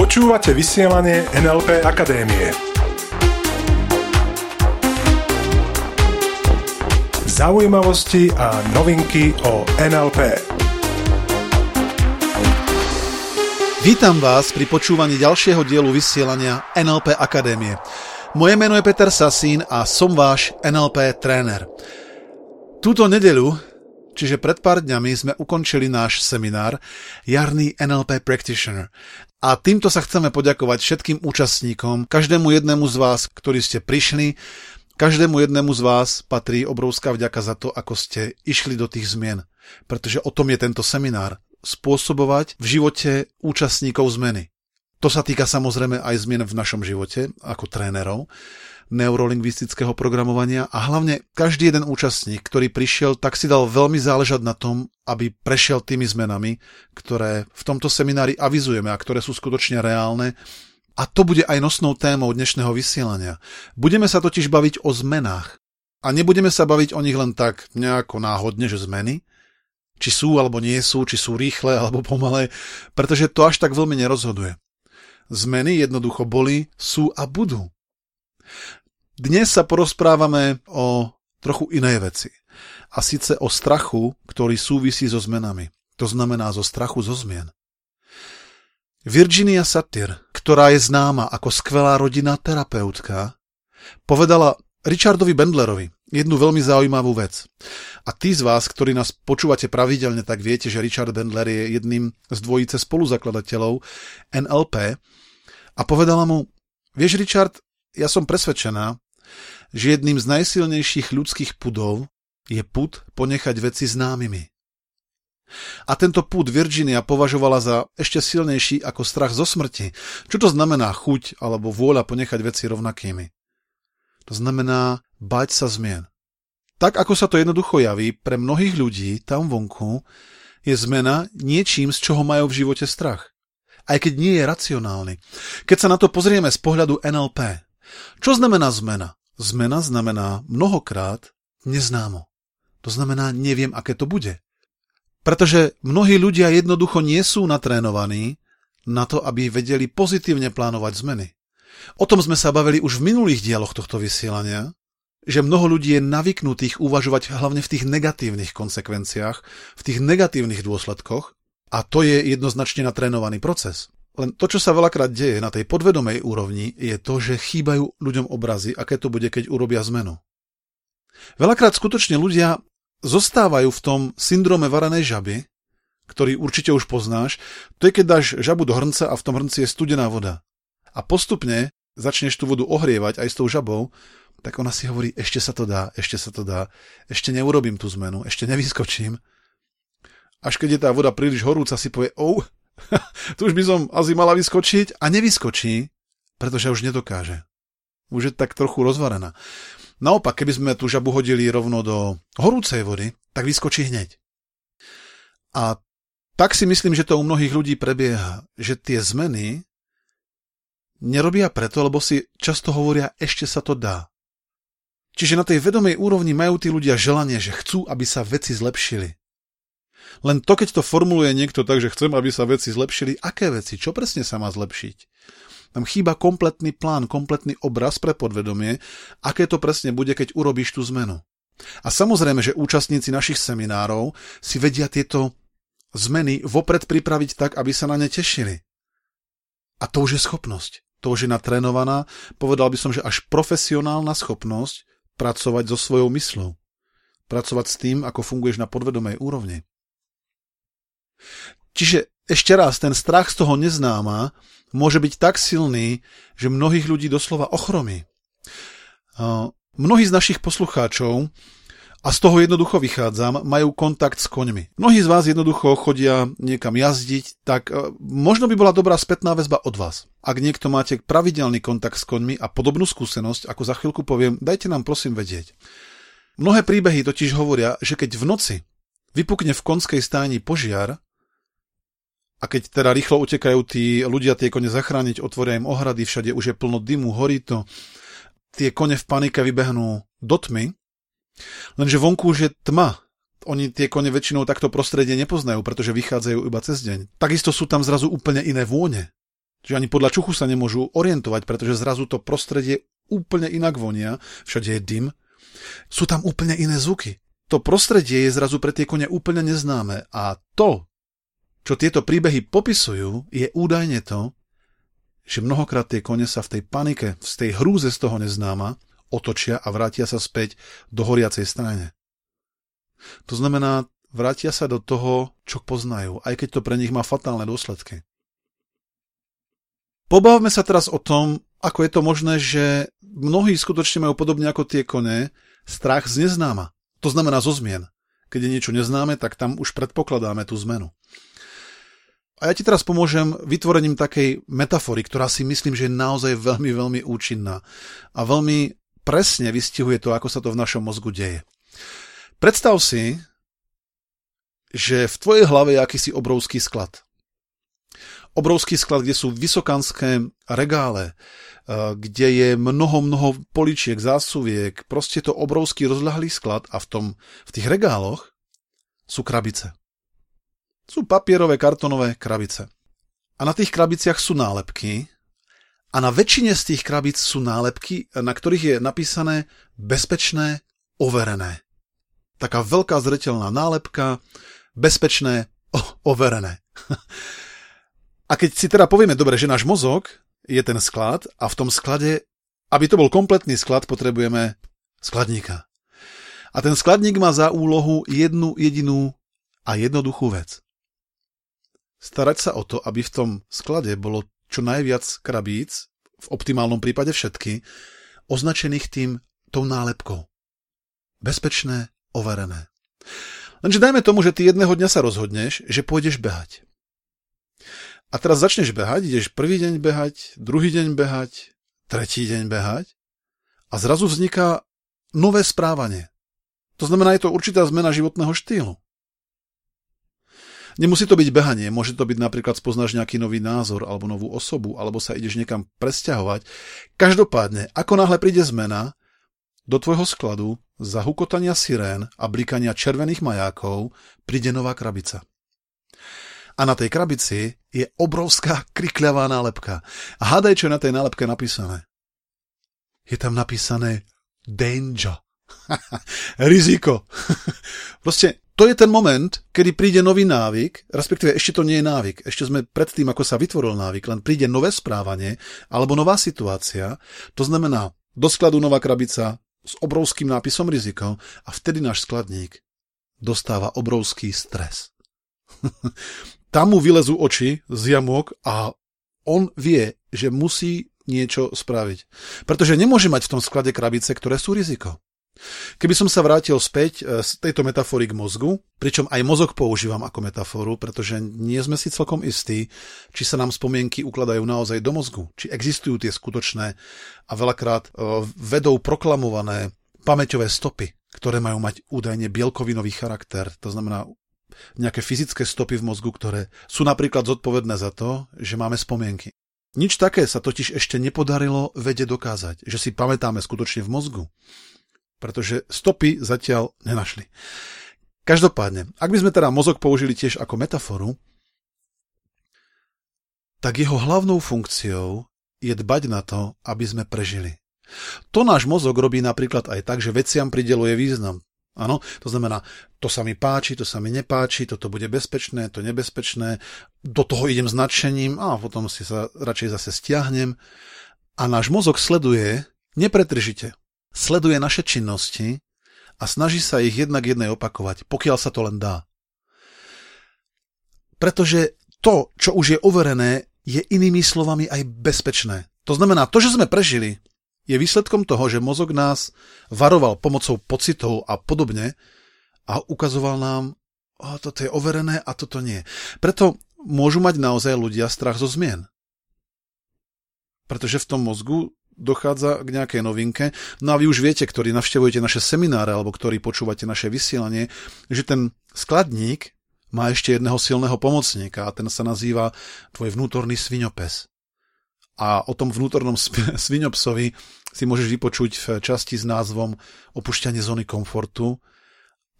Počúvate vysielanie NLP Akadémie. Zaujímavosti a novinky o NLP. Vítam vás pri počúvaní ďalšieho dielu vysielania NLP Akadémie. Moje meno je Peter Sasín a som váš NLP tréner. Túto nedelu, čiže pred pár dňami, sme ukončili náš seminár Jarný NLP Practitioner. A týmto sa chceme poďakovať všetkým účastníkom, každému jednému z vás, ktorí ste prišli, každému jednému z vás patrí obrovská vďaka za to, ako ste išli do tých zmien. Pretože o tom je tento seminár. Spôsobovať v živote účastníkov zmeny. To sa týka samozrejme aj zmien v našom živote ako trénerov, neurolingvistického programovania a hlavne každý jeden účastník, ktorý prišiel, tak si dal veľmi záležať na tom, aby prešiel tými zmenami, ktoré v tomto seminári avizujeme a ktoré sú skutočne reálne. A to bude aj nosnou témou dnešného vysielania. Budeme sa totiž baviť o zmenách. A nebudeme sa baviť o nich len tak nejako náhodne, že zmeny, či sú alebo nie sú, či sú rýchle alebo pomalé, pretože to až tak veľmi nerozhoduje. Zmeny jednoducho boli, sú a budú. Dnes sa porozprávame o trochu inej veci. A síce o strachu, ktorý súvisí so zmenami. To znamená zo strachu zo zmien. Virginia Satir, ktorá je známa ako skvelá rodinná terapeutka, povedala Richardovi Bendlerovi jednu veľmi zaujímavú vec. A tí z vás, ktorí nás počúvate pravidelne, tak viete, že Richard Bendler je jedným z dvojice spoluzakladateľov NLP a povedala mu, vieš Richard, ja som presvedčená, že jedným z najsilnejších ľudských pudov je pud ponechať veci známymi. A tento púd Virginia považovala za ešte silnejší ako strach zo smrti. Čo to znamená chuť alebo vôľa ponechať veci rovnakými? To znamená bať sa zmien. Tak ako sa to jednoducho javí, pre mnohých ľudí tam vonku je zmena niečím, z čoho majú v živote strach. Aj keď nie je racionálny. Keď sa na to pozrieme z pohľadu NLP, čo znamená zmena? Zmena znamená mnohokrát neznámo. To znamená, neviem, aké to bude. Pretože mnohí ľudia jednoducho nie sú natrénovaní na to, aby vedeli pozitívne plánovať zmeny. O tom sme sa bavili už v minulých dieloch tohto vysielania, že mnoho ľudí je navyknutých uvažovať hlavne v tých negatívnych konsekvenciách, v tých negatívnych dôsledkoch a to je jednoznačne natrénovaný proces. Len to, čo sa veľakrát deje na tej podvedomej úrovni, je to, že chýbajú ľuďom obrazy, aké to bude, keď urobia zmenu. Veľakrát skutočne ľudia zostávajú v tom syndróme varanej žaby, ktorý určite už poznáš, to je keď dáš žabu do hrnca a v tom hrnci je studená voda. A postupne začneš tú vodu ohrievať aj s tou žabou, tak ona si hovorí, ešte sa to dá, ešte sa to dá, ešte neurobím tú zmenu, ešte nevyskočím. Až keď je tá voda príliš horúca, si povie, oh, tu už by som asi mala vyskočiť a nevyskočí, pretože už nedokáže. Už je tak trochu rozvarená. Naopak, keby sme tú žabu hodili rovno do horúcej vody, tak vyskočí hneď. A tak si myslím, že to u mnohých ľudí prebieha, že tie zmeny nerobia preto, lebo si často hovoria, ešte sa to dá. Čiže na tej vedomej úrovni majú tí ľudia želanie, že chcú, aby sa veci zlepšili. Len to, keď to formuluje niekto tak, že chcem, aby sa veci zlepšili, aké veci, čo presne sa má zlepšiť? Tam chýba kompletný plán, kompletný obraz pre podvedomie, aké to presne bude, keď urobíš tú zmenu. A samozrejme, že účastníci našich seminárov si vedia tieto zmeny vopred pripraviť tak, aby sa na ne tešili. A to už je schopnosť. To už je natrénovaná, povedal by som, že až profesionálna schopnosť pracovať so svojou myslou. Pracovať s tým, ako funguješ na podvedomej úrovni. Čiže ešte raz, ten strach z toho neznáma môže byť tak silný, že mnohých ľudí doslova ochromí. Mnohí z našich poslucháčov, a z toho jednoducho vychádzam, majú kontakt s koňmi. Mnohí z vás jednoducho chodia niekam jazdiť, tak e, možno by bola dobrá spätná väzba od vás. Ak niekto máte pravidelný kontakt s koňmi a podobnú skúsenosť, ako za chvíľku poviem, dajte nám prosím vedieť. Mnohé príbehy totiž hovoria, že keď v noci vypukne v konskej stáni požiar, a keď teda rýchlo utekajú tí ľudia tie kone zachrániť, otvoria im ohrady, všade už je plno dymu, horí to, tie kone v panike vybehnú do tmy, lenže vonku už je tma oni tie kone väčšinou takto prostredie nepoznajú, pretože vychádzajú iba cez deň. Takisto sú tam zrazu úplne iné vône. Čiže ani podľa čuchu sa nemôžu orientovať, pretože zrazu to prostredie úplne inak vonia, všade je dym. Sú tam úplne iné zvuky. To prostredie je zrazu pre tie kone úplne neznáme a to, čo tieto príbehy popisujú, je údajne to, že mnohokrát tie kone sa v tej panike, z tej hrúze z toho neznáma, otočia a vrátia sa späť do horiacej strane. To znamená, vrátia sa do toho, čo poznajú, aj keď to pre nich má fatálne dôsledky. Pobavme sa teraz o tom, ako je to možné, že mnohí skutočne majú podobne ako tie kone strach z neznáma. To znamená zo zmien. Keď je niečo neznáme, tak tam už predpokladáme tú zmenu. A ja ti teraz pomôžem vytvorením takej metafory, ktorá si myslím, že je naozaj veľmi, veľmi účinná a veľmi presne vystihuje to, ako sa to v našom mozgu deje. Predstav si, že v tvojej hlave je akýsi obrovský sklad. Obrovský sklad, kde sú vysokanské regále, eh, kde je mnoho, mnoho poličiek, zásuviek, proste to obrovský rozľahlý sklad a v, tom, v tých regáloch sú krabice. Sú papierové, kartonové krabice. A na tých krabiciach sú nálepky, a na väčšine z tých krabíc sú nálepky, na ktorých je napísané bezpečné, overené. Taká veľká zretelná nálepka, bezpečné, overené. A keď si teda povieme, dobre, že náš mozog je ten sklad a v tom sklade, aby to bol kompletný sklad, potrebujeme skladníka. A ten skladník má za úlohu jednu jedinú a jednoduchú vec. Starať sa o to, aby v tom sklade bolo čo najviac krabíc, v optimálnom prípade všetky, označených tým tou nálepkou. Bezpečné, overené. Lenže dajme tomu, že ty jedného dňa sa rozhodneš, že pôjdeš behať. A teraz začneš behať, ideš prvý deň behať, druhý deň behať, tretí deň behať a zrazu vzniká nové správanie. To znamená, je to určitá zmena životného štýlu. Nemusí to byť behanie, môže to byť napríklad spoznáš nejaký nový názor alebo novú osobu, alebo sa ideš niekam presťahovať. Každopádne, ako náhle príde zmena, do tvojho skladu za hukotania sirén a blikania červených majákov príde nová krabica. A na tej krabici je obrovská krikľavá nálepka. A hádaj, čo je na tej nálepke napísané. Je tam napísané danger. Riziko. Proste to je ten moment, kedy príde nový návyk, respektíve ešte to nie je návyk, ešte sme pred tým, ako sa vytvoril návyk, len príde nové správanie alebo nová situácia, to znamená do skladu nová krabica s obrovským nápisom riziko a vtedy náš skladník dostáva obrovský stres. Tam mu vylezú oči z jamok a on vie, že musí niečo spraviť. Pretože nemôže mať v tom sklade krabice, ktoré sú riziko. Keby som sa vrátil späť e, z tejto metafory k mozgu, pričom aj mozog používam ako metaforu, pretože nie sme si celkom istí, či sa nám spomienky ukladajú naozaj do mozgu, či existujú tie skutočné a veľakrát e, vedou proklamované pamäťové stopy, ktoré majú mať údajne bielkovinový charakter, to znamená nejaké fyzické stopy v mozgu, ktoré sú napríklad zodpovedné za to, že máme spomienky. Nič také sa totiž ešte nepodarilo vede dokázať, že si pamätáme skutočne v mozgu pretože stopy zatiaľ nenašli. Každopádne, ak by sme teda mozog použili tiež ako metaforu, tak jeho hlavnou funkciou je dbať na to, aby sme prežili. To náš mozog robí napríklad aj tak, že veciam prideluje význam. Áno, to znamená, to sa mi páči, to sa mi nepáči, toto bude bezpečné, to nebezpečné, do toho idem s nadšením a potom si sa radšej zase stiahnem. A náš mozog sleduje nepretržite sleduje naše činnosti a snaží sa ich jednak jednej opakovať, pokiaľ sa to len dá. Pretože to, čo už je overené, je inými slovami aj bezpečné. To znamená, to, že sme prežili, je výsledkom toho, že mozog nás varoval pomocou pocitov a podobne a ukazoval nám, o, toto je overené a toto nie. Preto môžu mať naozaj ľudia strach zo zmien. Pretože v tom mozgu dochádza k nejakej novinke. No a vy už viete, ktorí navštevujete naše semináre alebo ktorí počúvate naše vysielanie, že ten skladník má ešte jedného silného pomocníka a ten sa nazýva tvoj vnútorný sviňopes. A o tom vnútornom sviňopsovi si môžeš vypočuť v časti s názvom Opušťanie zóny komfortu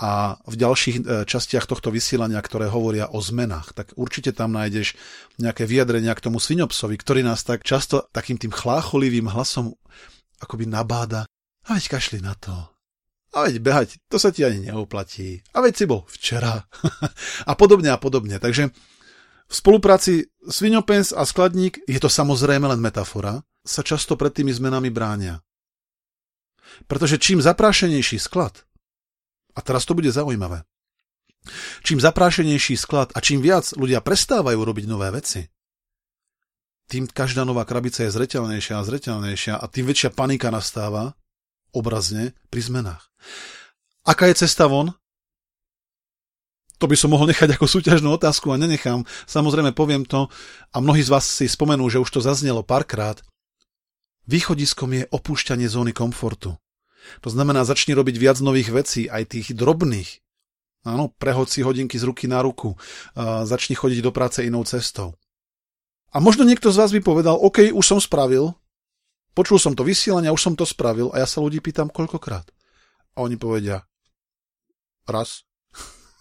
a v ďalších e, častiach tohto vysielania, ktoré hovoria o zmenách, tak určite tam nájdeš nejaké vyjadrenia k tomu svinopsovi, ktorý nás tak často takým tým chlácholivým hlasom akoby nabáda. A veď kašli na to. A veď behať, to sa ti ani neoplatí. A veď si bol včera. a podobne a podobne. Takže v spolupráci Svinopens a skladník, je to samozrejme len metafora, sa často pred tými zmenami bránia. Pretože čím zaprášenejší sklad, a teraz to bude zaujímavé. Čím zaprášenejší sklad a čím viac ľudia prestávajú robiť nové veci, tým každá nová krabica je zretelnejšia a zretelnejšia a tým väčšia panika nastáva obrazne pri zmenách. Aká je cesta von? To by som mohol nechať ako súťažnú otázku a nenechám. Samozrejme poviem to a mnohí z vás si spomenú, že už to zaznelo párkrát. Východiskom je opúšťanie zóny komfortu. To znamená, začni robiť viac nových vecí, aj tých drobných. Áno, prehod si hodinky z ruky na ruku. A začni chodiť do práce inou cestou. A možno niekto z vás by povedal, OK, už som spravil, počul som to vysielanie, už som to spravil a ja sa ľudí pýtam, koľkokrát. A oni povedia, raz.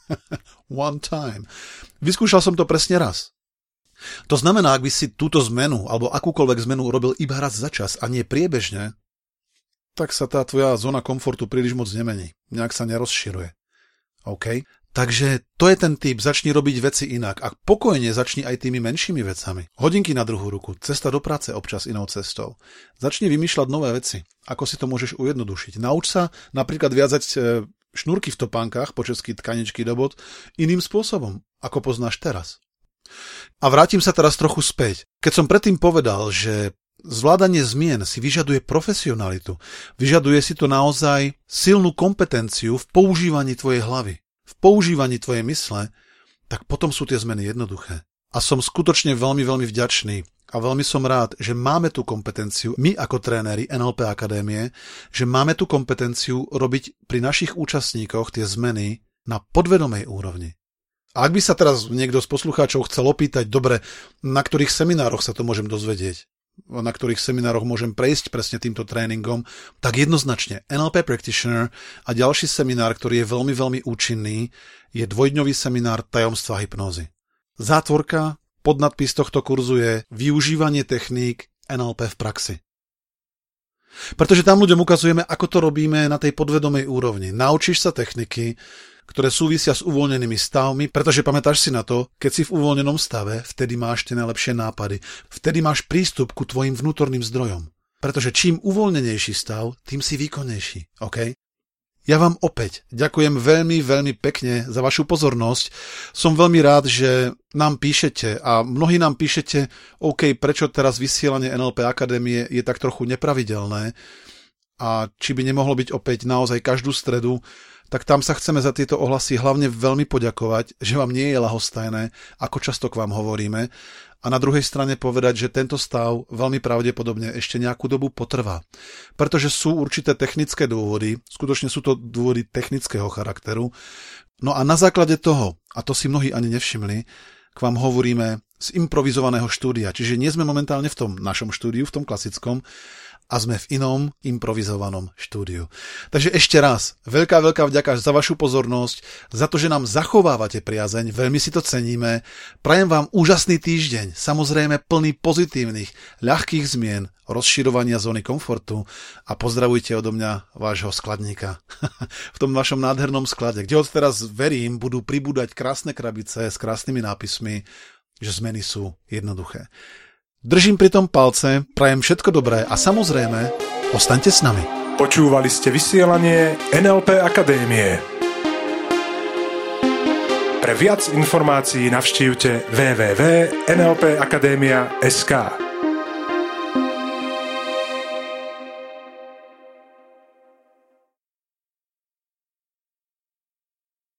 One time. Vyskúšal som to presne raz. To znamená, ak by si túto zmenu alebo akúkoľvek zmenu urobil iba raz za čas a nie priebežne, tak sa tá tvoja zóna komfortu príliš moc nemení. Nejak sa nerozširuje. OK? Takže to je ten typ, začni robiť veci inak a pokojne začni aj tými menšími vecami. Hodinky na druhú ruku, cesta do práce občas inou cestou. Začni vymýšľať nové veci, ako si to môžeš ujednodušiť. Nauč sa napríklad viazať e, šnúrky v topánkach, po česky tkaničky do bod, iným spôsobom, ako poznáš teraz. A vrátim sa teraz trochu späť. Keď som predtým povedal, že Zvládanie zmien si vyžaduje profesionalitu. Vyžaduje si to naozaj silnú kompetenciu v používaní tvojej hlavy, v používaní tvojej mysle, tak potom sú tie zmeny jednoduché. A som skutočne veľmi, veľmi vďačný a veľmi som rád, že máme tú kompetenciu, my ako tréneri NLP Akadémie, že máme tú kompetenciu robiť pri našich účastníkoch tie zmeny na podvedomej úrovni. A ak by sa teraz niekto z poslucháčov chcel opýtať, dobre, na ktorých seminároch sa to môžem dozvedieť? Na ktorých seminároch môžem prejsť presne týmto tréningom, tak jednoznačne NLP Practitioner a ďalší seminár, ktorý je veľmi, veľmi účinný, je dvojdňový seminár tajomstva hypnózy. Zátvorka, podnadpis tohto kurzu je využívanie techník NLP v praxi. Pretože tam ľuďom ukazujeme, ako to robíme na tej podvedomej úrovni. Naučíš sa techniky, ktoré súvisia s uvoľnenými stavmi, pretože pamätáš si na to, keď si v uvoľnenom stave, vtedy máš tie najlepšie nápady, vtedy máš prístup ku tvojim vnútorným zdrojom. Pretože čím uvoľnenejší stav, tým si výkonnejší, OK? Ja vám opäť ďakujem veľmi, veľmi pekne za vašu pozornosť. Som veľmi rád, že nám píšete a mnohí nám píšete, OK, prečo teraz vysielanie NLP Akadémie je tak trochu nepravidelné a či by nemohlo byť opäť naozaj každú stredu tak tam sa chceme za tieto ohlasy hlavne veľmi poďakovať, že vám nie je lahostajné, ako často k vám hovoríme, a na druhej strane povedať, že tento stav veľmi pravdepodobne ešte nejakú dobu potrvá. Pretože sú určité technické dôvody, skutočne sú to dôvody technického charakteru, no a na základe toho, a to si mnohí ani nevšimli, k vám hovoríme z improvizovaného štúdia, čiže nie sme momentálne v tom našom štúdiu, v tom klasickom, a sme v inom improvizovanom štúdiu. Takže ešte raz, veľká, veľká vďaka za vašu pozornosť, za to, že nám zachovávate priazeň, veľmi si to ceníme. Prajem vám úžasný týždeň, samozrejme plný pozitívnych, ľahkých zmien, rozširovania zóny komfortu a pozdravujte odo mňa vášho skladníka. v tom vašom nádhernom sklade, kde od teraz verím, budú pribúdať krásne krabice s krásnymi nápismi, že zmeny sú jednoduché. Držím pri tom palce, prajem všetko dobré a samozrejme, ostaňte s nami. Počúvali ste vysielanie NLP Akadémie. Pre viac informácií navštívte www.nlpakademia.sk